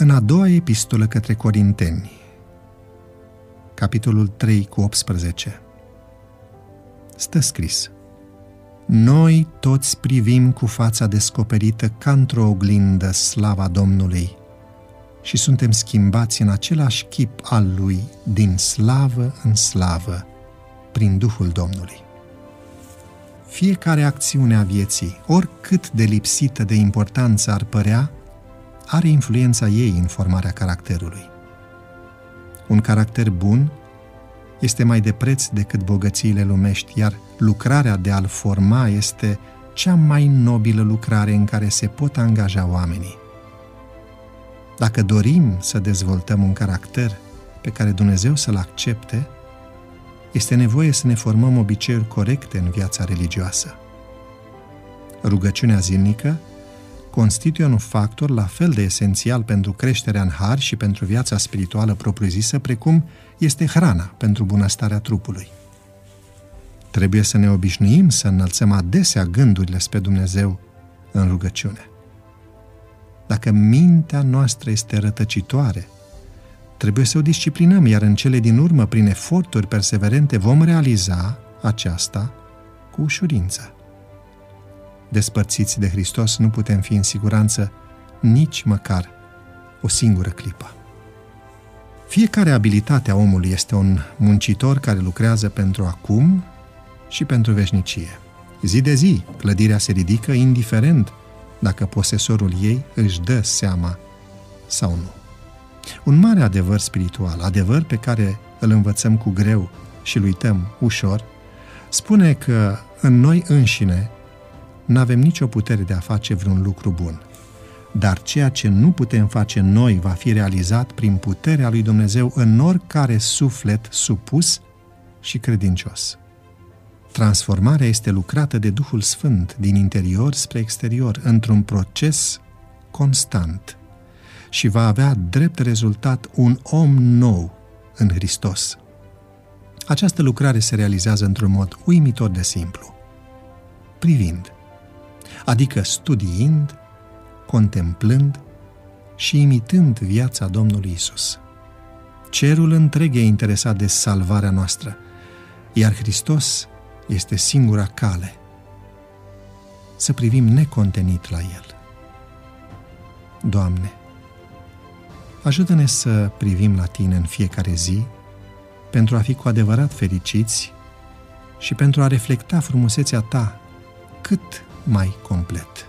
În a doua epistolă către Corinteni, capitolul 3 cu 18, stă scris Noi toți privim cu fața descoperită ca într-o oglindă slava Domnului și suntem schimbați în același chip al Lui din slavă în slavă prin Duhul Domnului. Fiecare acțiune a vieții, oricât de lipsită de importanță ar părea, are influența ei în formarea caracterului. Un caracter bun este mai de preț decât bogățiile lumești, iar lucrarea de a-l forma este cea mai nobilă lucrare în care se pot angaja oamenii. Dacă dorim să dezvoltăm un caracter pe care Dumnezeu să-l accepte, este nevoie să ne formăm obiceiuri corecte în viața religioasă. Rugăciunea zilnică constituie un factor la fel de esențial pentru creșterea în har și pentru viața spirituală propriu-zisă, precum este hrana pentru bunăstarea trupului. Trebuie să ne obișnuim să înălțăm adesea gândurile spre Dumnezeu în rugăciune. Dacă mintea noastră este rătăcitoare, trebuie să o disciplinăm, iar în cele din urmă, prin eforturi perseverente, vom realiza aceasta cu ușurință. Despărțiți de Hristos, nu putem fi în siguranță nici măcar o singură clipă. Fiecare abilitate a omului este un muncitor care lucrează pentru acum și pentru veșnicie. Zi de zi, clădirea se ridică indiferent dacă posesorul ei își dă seama sau nu. Un mare adevăr spiritual, adevăr pe care îl învățăm cu greu și îl uităm ușor, spune că în noi înșine nu avem nicio putere de a face vreun lucru bun. Dar ceea ce nu putem face noi va fi realizat prin puterea lui Dumnezeu în oricare suflet supus și credincios. Transformarea este lucrată de Duhul Sfânt din interior spre exterior, într-un proces constant și va avea drept rezultat un om nou în Hristos. Această lucrare se realizează într-un mod uimitor de simplu, privind, adică studiind, contemplând și imitând viața Domnului Isus. Cerul întreg e interesat de salvarea noastră, iar Hristos este singura cale să privim necontenit la El. Doamne, ajută-ne să privim la Tine în fiecare zi pentru a fi cu adevărat fericiți și pentru a reflecta frumusețea Ta cât mai complet.